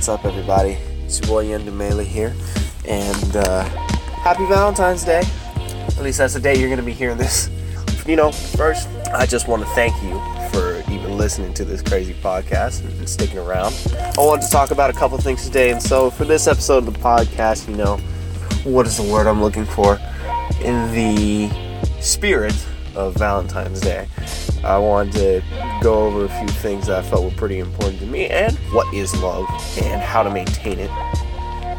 What's up, everybody? It's your boy Yendamele here, and uh, happy Valentine's Day. At least that's the day you're going to be hearing this. You know, first, I just want to thank you for even listening to this crazy podcast and sticking around. I wanted to talk about a couple things today, and so for this episode of the podcast, you know, what is the word I'm looking for? In the spirit of Valentine's Day, I wanted to go over a few things that I felt were pretty important to me and what is love and how to maintain it.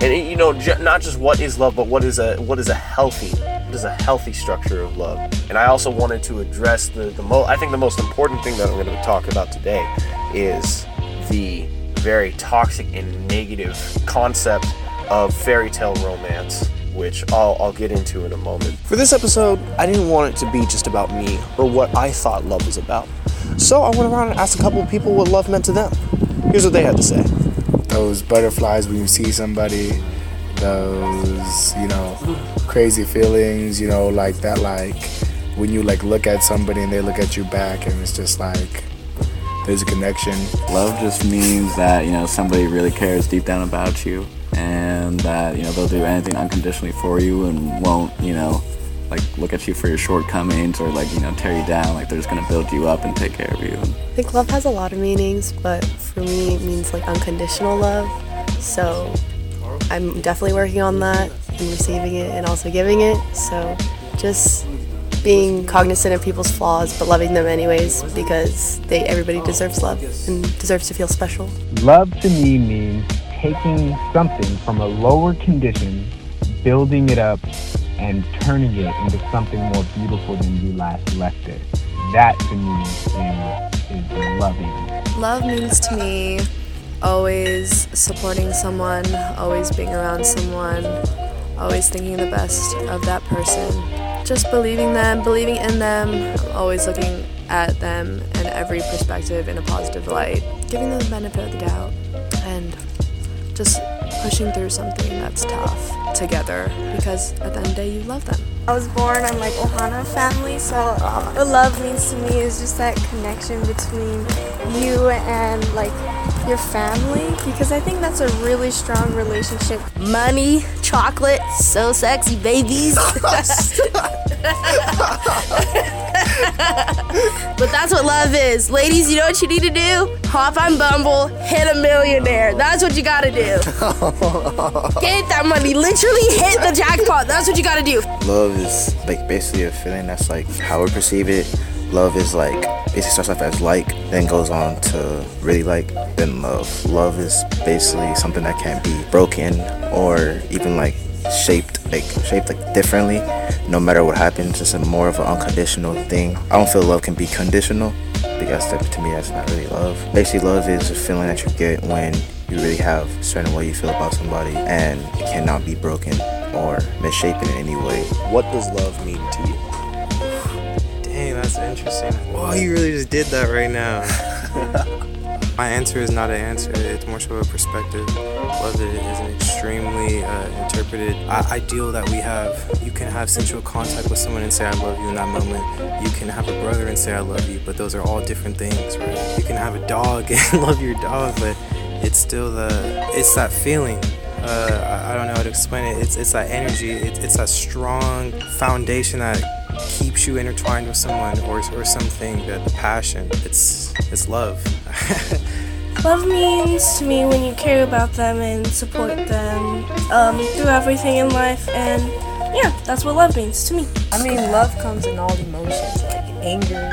And you know, not just what is love, but what is a what is a healthy what is a healthy structure of love. And I also wanted to address the the mo I think the most important thing that I'm going to talk about today is the very toxic and negative concept of fairy tale romance which I'll, I'll get into in a moment. For this episode, I didn't want it to be just about me or what I thought love was about. So I went around and asked a couple of people what love meant to them. Here's what they had to say. Those butterflies when you see somebody, those, you know, crazy feelings, you know, like that, like when you like look at somebody and they look at you back and it's just like there's a connection. Love just means that, you know, somebody really cares deep down about you and that you know they'll do anything unconditionally for you and won't you know like look at you for your shortcomings or like you know tear you down. Like they're just gonna build you up and take care of you. I think love has a lot of meanings but for me it means like unconditional love. So i'm definitely working on that and receiving it and also giving it. So just being cognizant of people's flaws but loving them anyways because they everybody deserves love and deserves to feel special. Love to me means taking something from a lower condition, building it up, and turning it into something more beautiful than you last left it. That to me is, is loving. Love means to me always supporting someone, always being around someone, always thinking the best of that person. Just believing them, believing in them, always looking at them in every perspective in a positive light, giving them the benefit of the doubt, and just pushing through something that's tough together because at the end of the day you love them. I was born on like Ohana family, so uh, what love means to me is just that connection between you and like your family because I think that's a really strong relationship. Money, chocolate, so sexy babies. but that's what love is. Ladies, you know what you need to do? Hop on Bumble, hit a millionaire. That's what you gotta do. Get that money. Literally hit the jackpot. That's what you gotta do. Love is like basically a feeling that's like how we perceive it. Love is like basically starts off as like, then goes on to really like, then love. Love is basically something that can't be broken or even like shaped like shaped like differently. No matter what happens it's a more of an unconditional thing. I don't feel love can be conditional because to me that's not really love. Basically love is a feeling that you get when you really have a certain way you feel about somebody and it cannot be broken or misshapen in any way. What does love mean to you? Dang that's interesting. Oh you really just did that right now my answer is not an answer it's more so a perspective love is an extremely uh, interpreted ideal that we have. You can have sensual contact with someone and say I love you in that moment. You can have a brother and say I love you, but those are all different things, right? You can have a dog and love your dog, but it's still the it's that feeling. Uh, I, I, don't know how to explain it. It's it's that energy. It's, it's that strong foundation that keeps you intertwined with someone or or something. That the passion. It's it's love. Love means to me when you care about them and support them um, through everything in life, and yeah, that's what love means to me. I mean, love comes in all emotions, like anger,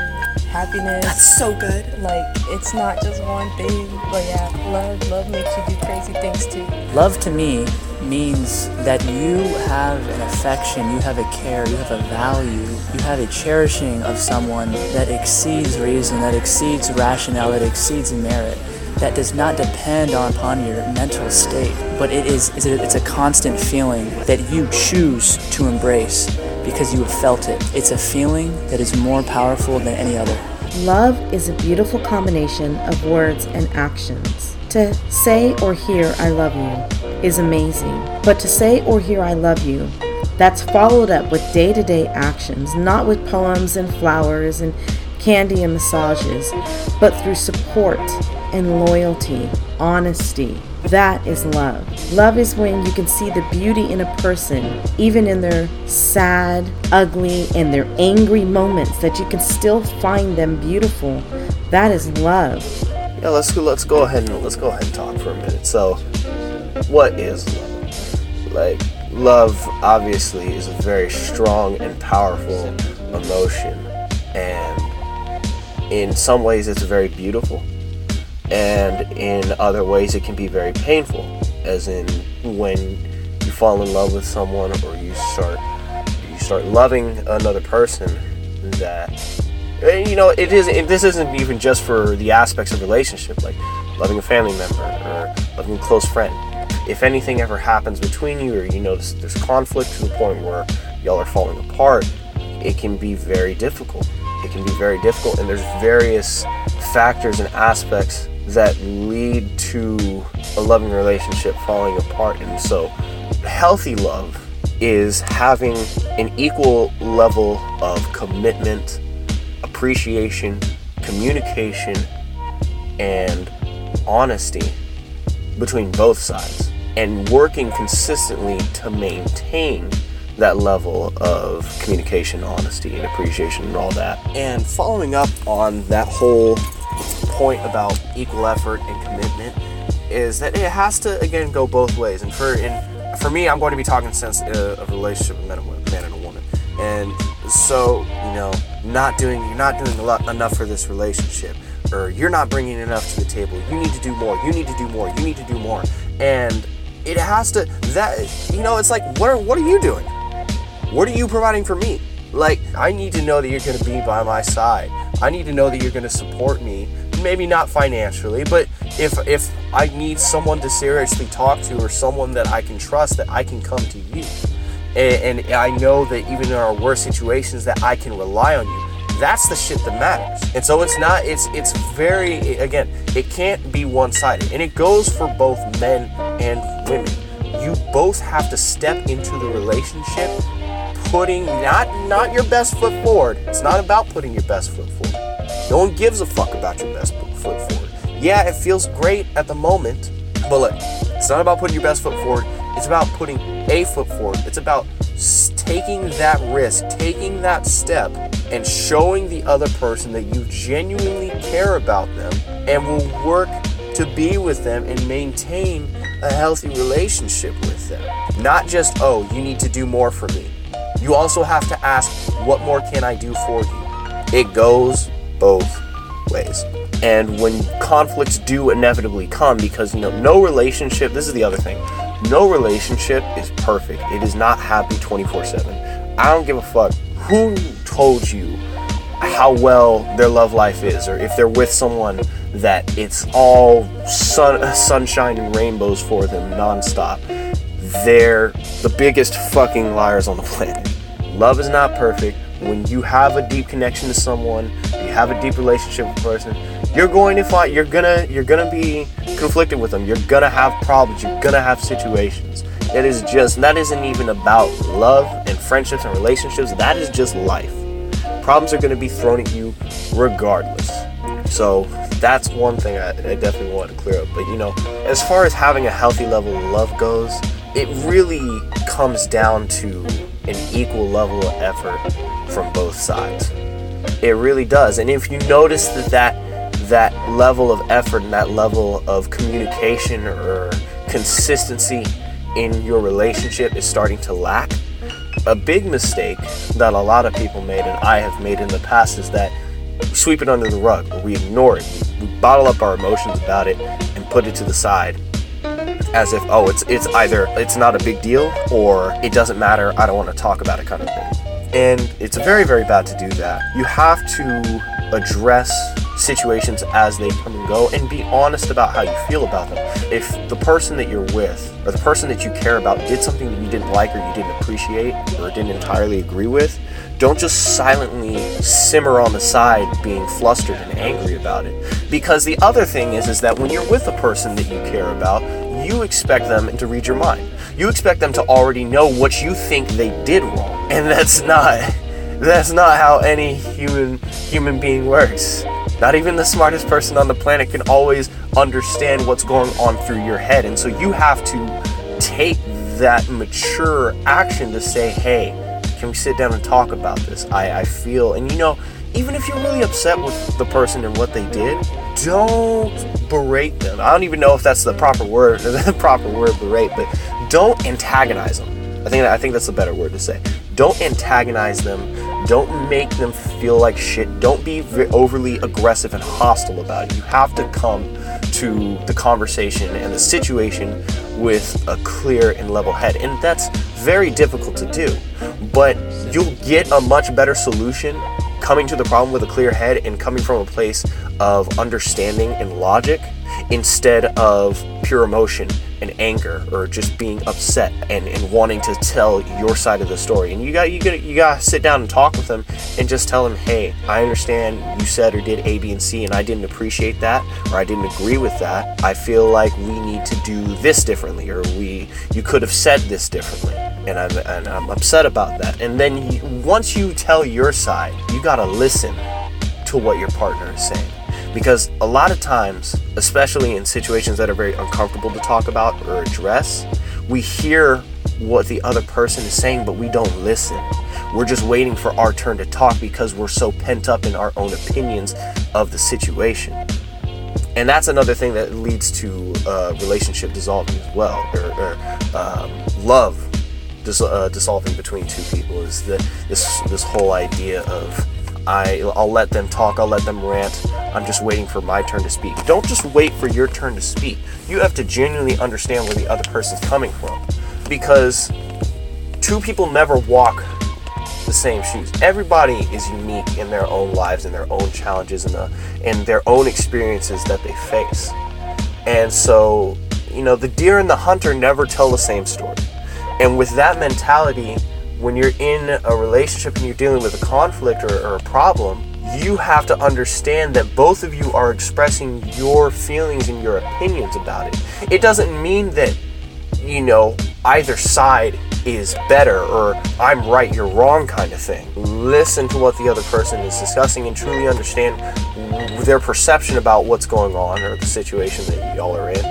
happiness. That's so good. Like it's not just one thing, but yeah, love, love makes you do crazy things too. Love to me means that you have an affection, you have a care, you have a value, you have a cherishing of someone that exceeds reason, that exceeds rationale, that exceeds merit that does not depend on upon your mental state, but it is it's a constant feeling that you choose to embrace because you have felt it. It's a feeling that is more powerful than any other. Love is a beautiful combination of words and actions. To say or hear I love you is amazing, but to say oh, or hear I love you that's followed up with day to day actions, not with poems and flowers and candy and massages, but through support and loyalty, honesty, That is love. Love is when you can see the beauty in a person, even in their sad, ugly, and their angry moments, that you can still find them beautiful. That is love. Yeah, let's. Let's go ahead and let's go ahead and talk for a minute. So, what is love? Like, love obviously is a very strong and powerful emotion, and in some ways, it's very beautiful, and in other ways, it can be very painful. As in, when you fall in love with someone, or you start you start loving another person that you know it is it, this isn't even just for the aspects of relationship like loving a family member or loving a close friend if anything ever happens between you or you notice there's conflict to the point where y'all are falling apart it can be very difficult. It can be very difficult and there's various factors and aspects that lead to a loving relationship falling apart. And so healthy love is having an equal level of commitment appreciation, communication, and honesty between both sides, and working consistently to maintain that level of communication, honesty, and appreciation, and all that. And following up on that whole point about equal effort and commitment is that it has to again go both ways. And for and for me, I'm going to be talking since uh, a relationship with man and, man and a woman, and so you know not doing you're not doing a lot enough for this relationship or you're not bringing enough to the table. You need to do more. You need to do more. You need to do more. And it has to that you know it's like what are, what are you doing what are you providing for me like i need to know that you're going to be by my side i need to know that you're going to support me maybe not financially but if if i need someone to seriously talk to or someone that i can trust that i can come to you and, and I know that even in our worst situations that I can rely on you. That's the shit that matters. And so it's not it's it's very again, it can't be one-sided. And it goes for both men and women. You both have to step into the relationship putting not not your best foot forward. It's not about putting your best foot forward. No one gives a fuck about your best foot forward. Yeah, it feels great at the moment, but look, it's not about putting your best foot forward. It's about putting a foot forward. It's about taking that risk, taking that step, and showing the other person that you genuinely care about them and will work to be with them and maintain a healthy relationship with them. Not just, oh, you need to do more for me. You also have to ask, what more can I do for you? It goes both ways. And when conflicts do inevitably come, because you know, no relationship, this is the other thing, no relationship is perfect. It is not happy 24 7. I don't give a fuck who told you how well their love life is, or if they're with someone that it's all sun, sunshine and rainbows for them nonstop. They're the biggest fucking liars on the planet. Love is not perfect. When you have a deep connection to someone, you have a deep relationship with a person, you're going to fight you're gonna you're gonna be conflicted with them you're gonna have problems you're gonna have situations it is just that isn't even about love and friendships and relationships that is just life problems are gonna be thrown at you regardless so that's one thing I, I definitely want to clear up but you know as far as having a healthy level of love goes it really comes down to an equal level of effort from both sides it really does and if you notice that that that level of effort and that level of communication or consistency in your relationship is starting to lack, a big mistake that a lot of people made and I have made in the past is that we sweep it under the rug or we ignore it. We bottle up our emotions about it and put it to the side as if oh it's it's either it's not a big deal or it doesn't matter, I don't want to talk about it kind of thing. And it's very very bad to do that. You have to address situations as they come and go and be honest about how you feel about them. If the person that you're with or the person that you care about did something that you didn't like or you didn't appreciate or didn't entirely agree with, don't just silently simmer on the side being flustered and angry about it. Because the other thing is is that when you're with a person that you care about, you expect them to read your mind. You expect them to already know what you think they did wrong. And that's not that's not how any human human being works Not even the smartest person on the planet can always understand what's going on through your head. And so you have to take that mature action to say, hey, can we sit down and talk about this? I, I feel, and you know, even if you're really upset with the person and what they did, don't berate them. I don't even know if that's the proper word, the proper word berate, but don't antagonize them. I think I think that's a better word to say. Don't antagonize them. Don't make them feel like shit. Don't be overly aggressive and hostile about it. You have to come to the conversation and the situation with a clear and level head. And that's very difficult to do. But you'll get a much better solution coming to the problem with a clear head and coming from a place of understanding and logic instead of pure emotion and anger or just being upset and, and wanting to tell your side of the story. And you got you got you got to sit down and talk with them and just tell them, "Hey, I understand you said or did A, B, and C, and I didn't appreciate that or I didn't agree with that. I feel like we need to do this differently or we you could have said this differently." And I'm, and I'm upset about that. And then you, once you tell your side, you got to listen to what your partner is saying because a lot of times, especially in situations that are very uncomfortable to talk about or address, we hear what the other person is saying, but we don't listen. We're just waiting for our turn to talk because we're so pent up in our own opinions of the situation. And that's another thing that leads to uh, relationship dissolving as well, or, or um, love dis- uh, dissolving between two people. Is the, this this whole idea of I, I'll let them talk, I'll let them rant. I'm just waiting for my turn to speak. Don't just wait for your turn to speak. You have to genuinely understand where the other person's coming from. Because two people never walk the same shoes. Everybody is unique in their own lives and their own challenges and, the, and their own experiences that they face. And so, you know, the deer and the hunter never tell the same story. And with that mentality, when you're in a relationship and you're dealing with a conflict or, or, a problem, you have to understand that both of you are expressing your feelings and your opinions about it. It doesn't mean that, you know, either side is better or I'm right, you're wrong kind of thing. Listen to what the other person is discussing and truly understand their perception about what's going on or the situation that y'all are in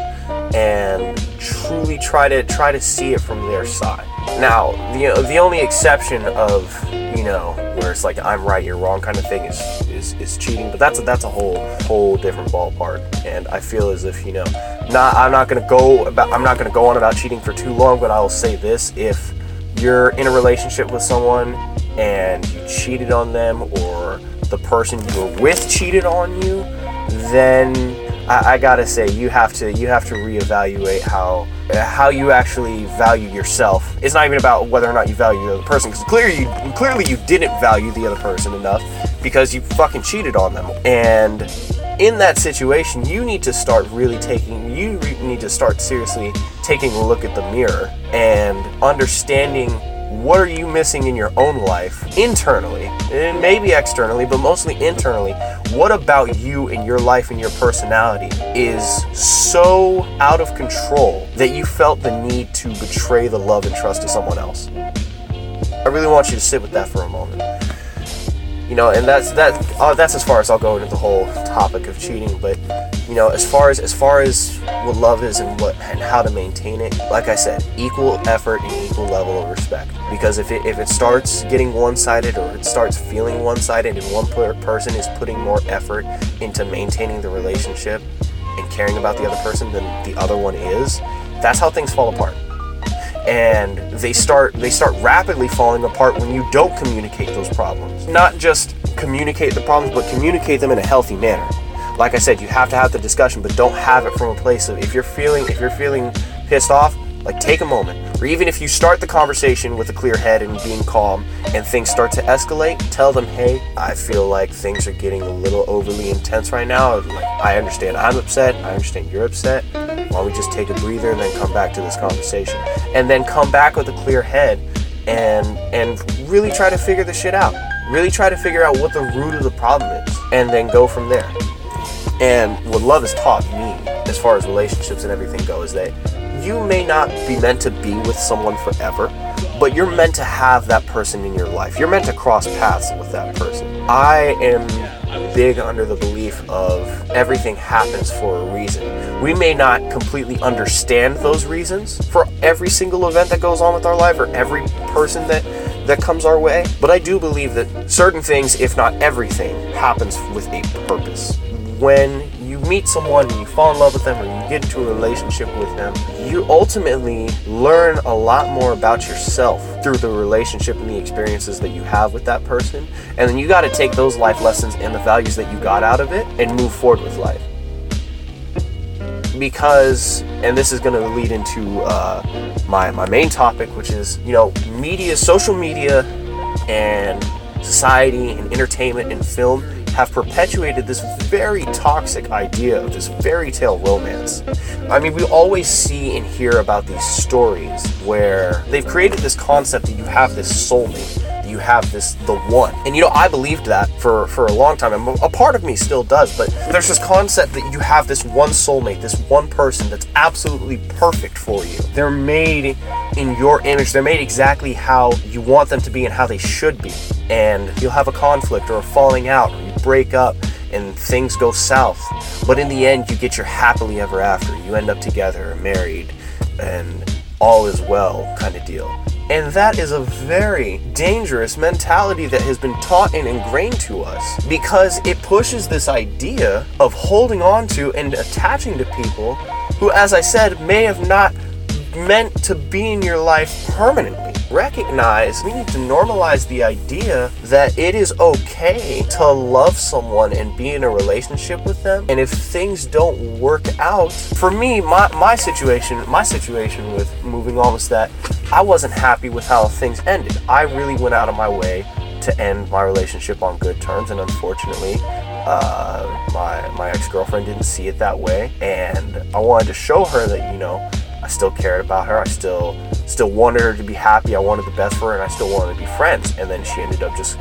and truly try to try to see it from their side. Now, the the only exception of you know where it's like I'm right, you're wrong kind of thing is is, is cheating, but that's a, that's a whole whole different ballpark. And I feel as if you know, not I'm not gonna go about I'm not gonna go on about cheating for too long, but I will say this: if you're in a relationship with someone and you cheated on them, or the person you were with cheated on you, then I, I gotta say you have to you have to reevaluate how how you actually value yourself. It's not even about whether or not you value the other person, because clearly you clearly you didn't value the other person enough because you fucking cheated on them. And in that situation, you need to start really taking you need to start seriously taking a look at the mirror and understanding what are you missing in your own life internally and maybe externally but mostly internally? What about you and your life and your personality is so out of control that you felt the need to betray the love and trust of someone else? I really want you to sit with that for a moment. You know and that's that uh, that's as far as i'll go into the whole topic of cheating but you know as far as as far as what love is and what and how to maintain it like i said equal effort and equal level of respect. Because if it if it starts getting one-sided or it starts feeling one-sided and one per- person is putting more effort into maintaining the relationship and caring about the other person than the other one is that's how things fall apart. And they start they start rapidly falling apart when you don't communicate those problems. Not just communicate the problems but communicate them in a healthy manner like I said, you have to have the discussion, but don't have it from a place of if you're feeling if you're feeling pissed off, like take a moment. Or even if you start the conversation with a clear head and being calm and things start to escalate, tell them, hey, I feel like things are getting a little overly intense right now. Like, I understand I'm upset, I understand you're upset. Why don't we just take a breather and then come back to this conversation? And then come back with a clear head and and really try to figure the shit out. Really try to figure out what the root of the problem is and then go from there. And what love has taught me, as far as relationships and everything go, is that you may not be meant to be with someone forever, but you're meant to have that person in your life. You're meant to cross paths with that person. I am big under the belief of everything happens for a reason. We may not completely understand those reasons for every single event that goes on with our life or every person that that comes our way, but I do believe that certain things, if not everything, happens with a purpose. When you meet someone and you fall in love with them or you get into a relationship with them, you ultimately learn a lot more about yourself through the relationship and the experiences that you have with that person. And then you got to take those life lessons and the values that you got out of it and move forward with life. Because, and this is going to lead into uh, my, my main topic, which is, you know, media, social media, and society and entertainment and film have perpetuated this very toxic idea of this fairy tale romance. I mean, we always see and hear about these stories where they've created this concept that you have this soulmate you have this the one. And you know i believed that for for a long time and a part of me still does but there's this concept that you have this one soulmate this one person that's absolutely perfect for you. They're made in your image. They're made exactly how you want them to be and how they should be. And you'll have a conflict or a falling out break up and things go south. But in the end you get your happily ever after. You end up together married and all is well kind of deal. And that is a very dangerous mentality that has been taught and ingrained to us because it pushes this idea of holding on to and attaching to people who, as I said, may have not meant to be in your life permanently. Recognize we need to normalize the idea that it is okay to love someone and be in a relationship with them. And if things don't work out, for me, my, my situation, my situation with moving on was that I wasn't happy with how things ended. I really went out of my way to end my relationship on good terms, and unfortunately, uh, my my ex girlfriend didn't see it that way, and I wanted to show her that you know I still cared about her. I still still wanted her to be happy. I wanted the best for her, and I still wanted to be friends. And then she ended up just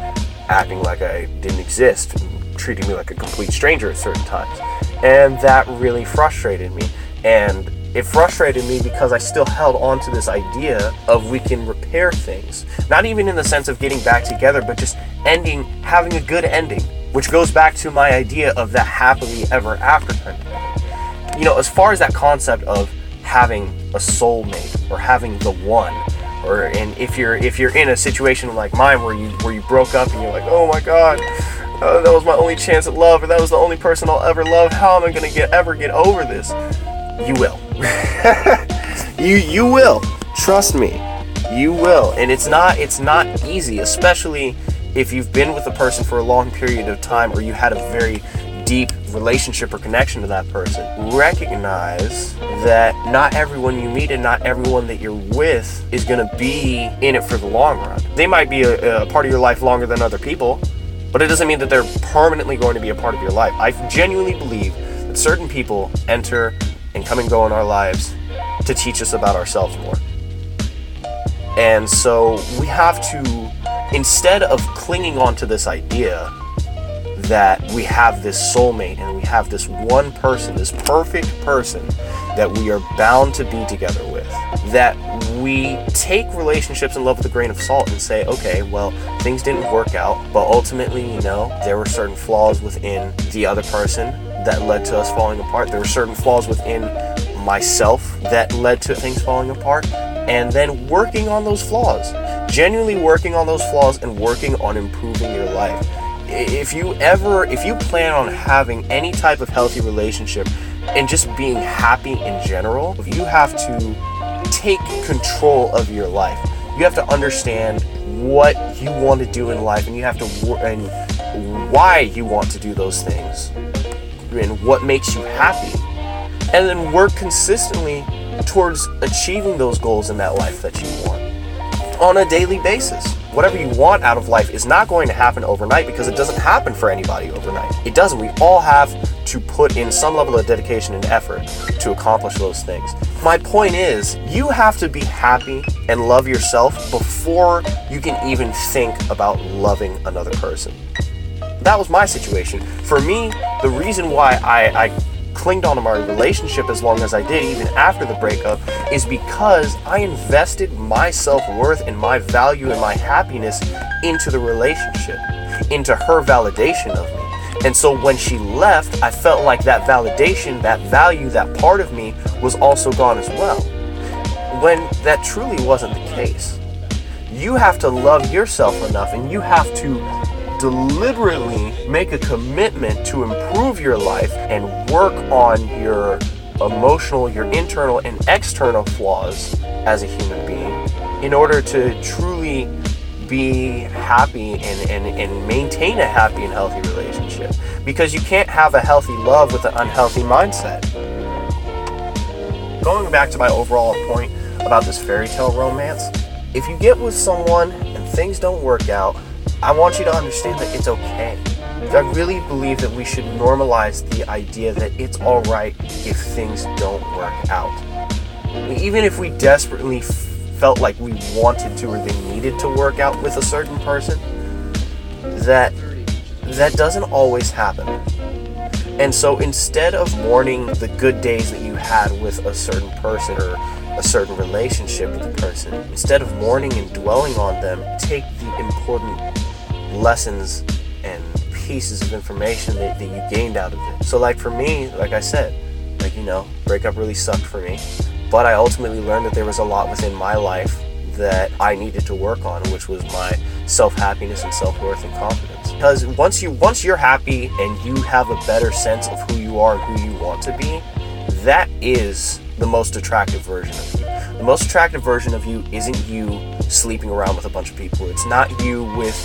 acting like I didn't exist, treating me like a complete stranger at certain times, and that really frustrated me. And it frustrated me because I still held on to this idea of we can repair things. Not even in the sense of getting back together, but just ending, having a good ending, which goes back to my idea of that happily ever after kind of thing. You know, as far as that concept of having a soulmate or having the one, or and if you're if you're in a situation like mine where you where you broke up and you're like, oh my god, uh, that was my only chance at love, or that was the only person I'll ever love. How am I gonna get ever get over this? You will. you you will. Trust me. You will. And it's not it's not easy, especially if you've been with a person for a long period of time or you had a very deep relationship or connection to that person. Recognize that not everyone you meet and not everyone that you're with is going to be in it for the long run. They might be a, a part of your life longer than other people, but it doesn't mean that they're permanently going to be a part of your life. I genuinely believe that certain people enter and come and go in our lives to teach us about ourselves more. And so we have to, instead of clinging on to this idea that we have this soulmate and we have this one person, this perfect person that we are bound to be together with, that we take relationships and love with a grain of salt and say, okay, well, things didn't work out, but ultimately, you know, there were certain flaws within the other person that led to us falling apart. There were certain flaws within myself that led to things falling apart. And then working on those flaws, genuinely working on those flaws and working on improving your life. If you ever, if you plan on having any type of healthy relationship and just being happy in general, you have to take control of your life. You have to understand what you want to do in life and you have to, and why you want to do those things and what makes you happy. And then work consistently towards achieving those goals in that life that you want on a daily basis. Whatever you want out of life is not going to happen overnight because it doesn't happen for anybody overnight. It doesn't. We all have to put in some level of dedication and effort to accomplish those things. My point is, you have to be happy and love yourself before you can even think about loving another person that was my situation. For me, the reason why I, I clinged onto my relationship as long as I did, even after the breakup, is because I invested my self worth and my value and my happiness into the relationship, into her validation of me. And so when she left, I felt like that validation, that value, that part of me was also gone as well. When that truly wasn't the case. You have to love yourself enough and you have to deliberately make a commitment to improve your life and work on your emotional, your internal and external flaws as a human being in order to truly be happy and, and, and maintain a happy and healthy relationship. Because you can't have a healthy love with an unhealthy mindset. Going back to my overall point about this fairy tale romance, if you get with someone and things don't work out, I want you to understand that it's okay. I really believe that we should normalize the idea that it's alright if things don't work out. Even if we desperately felt like we wanted to or they needed to work out with a certain person, that that doesn't always happen. And so instead of mourning the good days that you had with a certain person or a certain relationship with a person, instead of mourning and dwelling on them, take the important lessons and pieces of information that, that you gained out of it. So like for me, like I said, like you know, breakup really sucked for me. But I ultimately learned that there was a lot within my life that I needed to work on, which was my self-happiness and self-worth and confidence. Because once you once you're happy and you have a better sense of who you are and who you want to be, that is the most attractive version of you. The most attractive version of you isn't you sleeping around with a bunch of people. It's not you with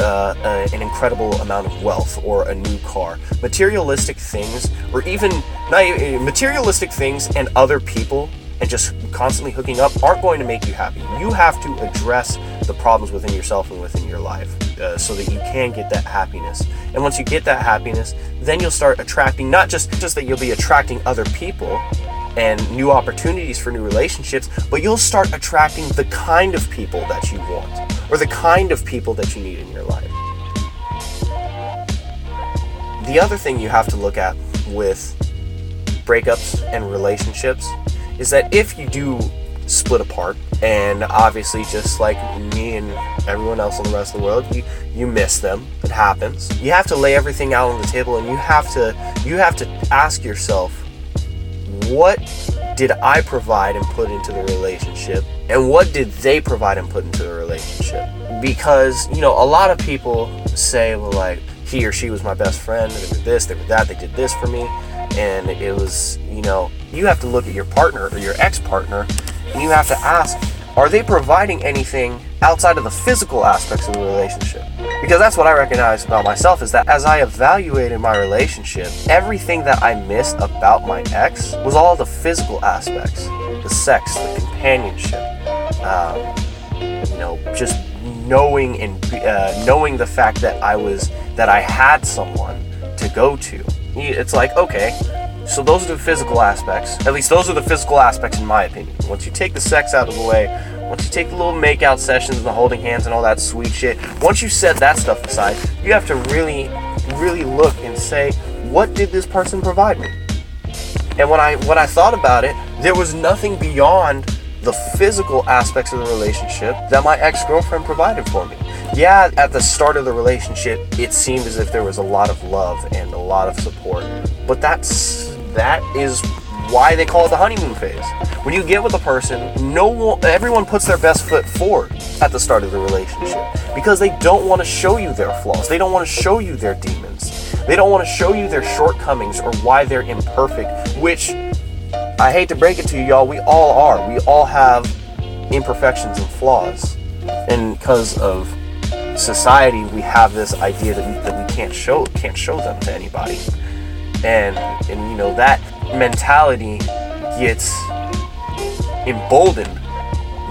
uh, uh, an incredible amount of wealth or a new car. Materialistic things, or even not, materialistic things and other people, and just constantly hooking up aren't going to make you happy. You have to address the problems within yourself and within your life uh, so that you can get that happiness. And once you get that happiness, then you'll start attracting not just just that you'll be attracting other people and new opportunities for new relationships, but you'll start attracting the kind of people that you want or the kind of people that you need in your life. The other thing you have to look at with breakups and relationships is that if you do split apart and obviously just like me and everyone else in the rest of the world you you miss them it happens you have to lay everything out on the table and you have to you have to ask yourself what did I provide and put into the relationship and what did they provide and put into the relationship because you know a lot of people say well like he or she was my best friend they were this they were that they did this for me. And it was you know you have to look at your partner or your ex-partner and you have to ask are they providing anything outside of the physical aspects of the relationship? Because that's what i recognize about myself is that as i evaluated my relationship everything that i missed about my ex was all the physical aspects the sex the companionship um, know just knowing and uh, knowing the fact that i was that i had someone to go to it's like okay so those are the physical aspects. At least those are the physical aspects in my opinion. Once you take the sex out of the way, once you take the little makeout sessions and the holding hands and all that sweet shit, once you set that stuff aside, you have to really, really look and say, what did this person provide me? And when I when I thought about it, there was nothing beyond the physical aspects of the relationship that my ex-girlfriend provided for me. Yeah, at the start of the relationship, it seemed as if there was a lot of love and a lot of support. But that's that is why they call it the honeymoon phase. When you get with a person, no one, everyone puts their best foot forward at the start of the relationship because they don't want to show you their flaws. They don't want to show you their demons. They don't want to show you their shortcomings or why they're imperfect, which I hate to break it to you, y'all, we all are. We all have imperfections and flaws. And because of society, we have this idea that we, that we can't show can't show them to anybody and and you know that mentality gets emboldened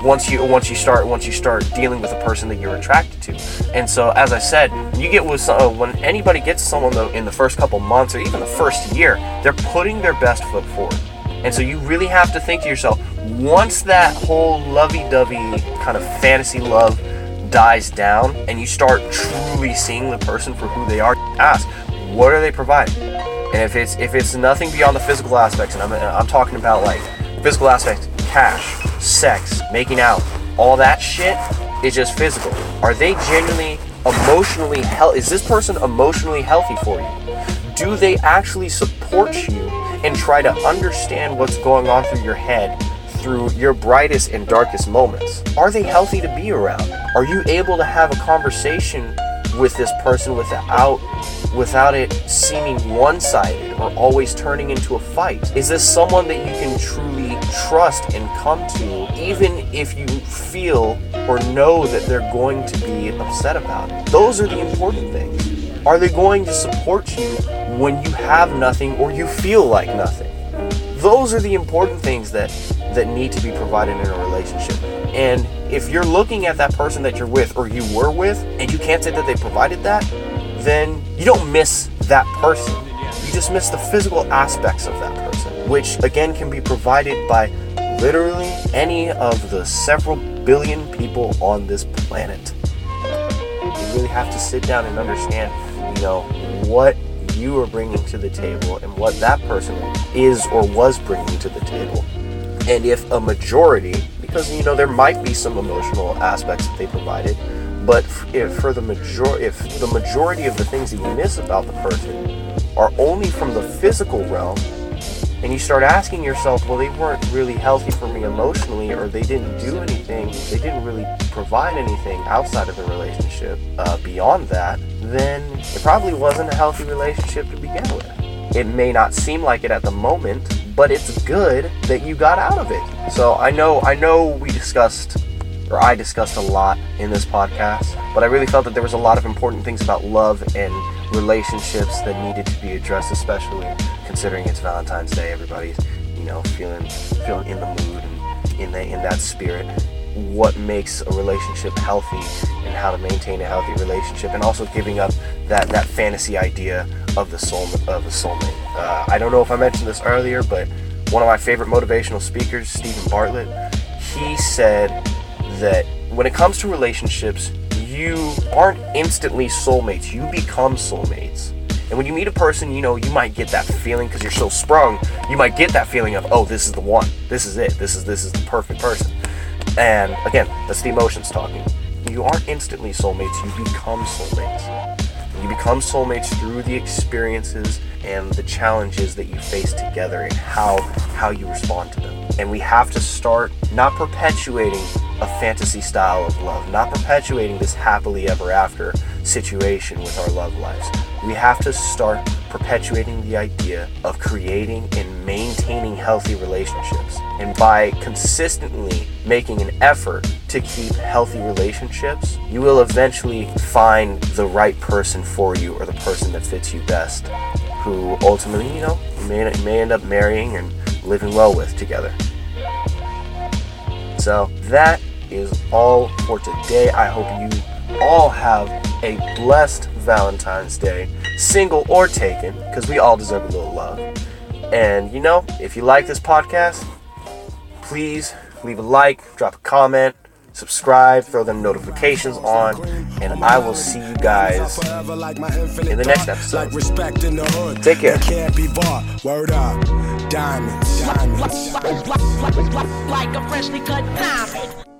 once you once you start once you start dealing with a person that you're attracted to and so as i said you get with uh, when anybody gets someone though in the first couple months or even the first year they're putting their best foot forward and so you really have to think to yourself once that whole lovey-dovey kind of fantasy love dies down and you start truly seeing the person for who they are ask what are they providing and if it's if it's nothing beyond the physical aspects, and I'm I'm talking about like physical aspects, cash, sex, making out, all that shit is just physical. Are they genuinely emotionally healthy? Is this person emotionally healthy for you? Do they actually support you and try to understand what's going on through your head through your brightest and darkest moments? Are they healthy to be around? Are you able to have a conversation with this person without without it seeming one-sided or always turning into a fight? Is this someone that you can truly trust and come to even if you feel or know that they're going to be upset about it? Those are the important things. Are they going to support you when you have nothing or you feel like nothing? Those are the important things that that need to be provided in a relationship. And if you're looking at that person that you're with or you were with and you can't say that they provided that, then you don't miss that person. You just miss the physical aspects of that person, which again can be provided by literally any of the several billion people on this planet. You really have to sit down and understand, you know, what you are bringing to the table and what that person is or was bringing to the table. And if a majority, because you know there might be some emotional aspects that they provided, but if for the major if the majority of the things that you miss about the person are only from the physical realm, and you start asking yourself, well, they weren't really healthy for me emotionally, or they didn't do anything, they didn't really provide anything outside of the relationship uh, beyond that, then it probably wasn't a healthy relationship to begin with. It may not seem like it at the moment, but it's good that you got out of it. So I know I know we discussed or I discussed a lot in this podcast, but I really felt that there was a lot of important things about love and relationships that needed to be addressed, especially considering it's Valentine's Day. Everybody's, you know, feeling feeling in the mood and in the in that spirit. What makes a relationship healthy and how to maintain a healthy relationship, and also giving up that that fantasy idea of the soul of a soulmate. Uh, I don't know if I mentioned this earlier, but one of my favorite motivational speakers, Steven Bartlett, he said that when it comes to relationships, you aren't instantly soulmates. You become soulmates. And when you meet a person, you know, you might get that feeling because you're so sprung, you might get that feeling of, oh, this is the one. This is it. This is this is the perfect person. And again, that's the emotions talking. You aren't instantly soulmates, you become soulmates. You become soulmates through the experiences and the challenges that you face together and how how you respond to them. And we have to start not perpetuating a fantasy style of love, not perpetuating this happily ever after situation with our love lives. We have to start perpetuating the idea of creating and maintaining healthy relationships. And by consistently making an effort to keep healthy relationships, you will eventually find the right person for you or the person that fits you best, who ultimately, you know, may, may end up marrying and living well with together. So that is all for today. I hope you all have a blessed Valentine's Day, single or taken, because we all deserve a little love. And you know, if you like this podcast, please leave a like, drop a comment, subscribe, throw them notifications on, and I will see you guys in the next episode. Take care. Word up. Diamonds. Diamonds. Like a freshly cut diamond.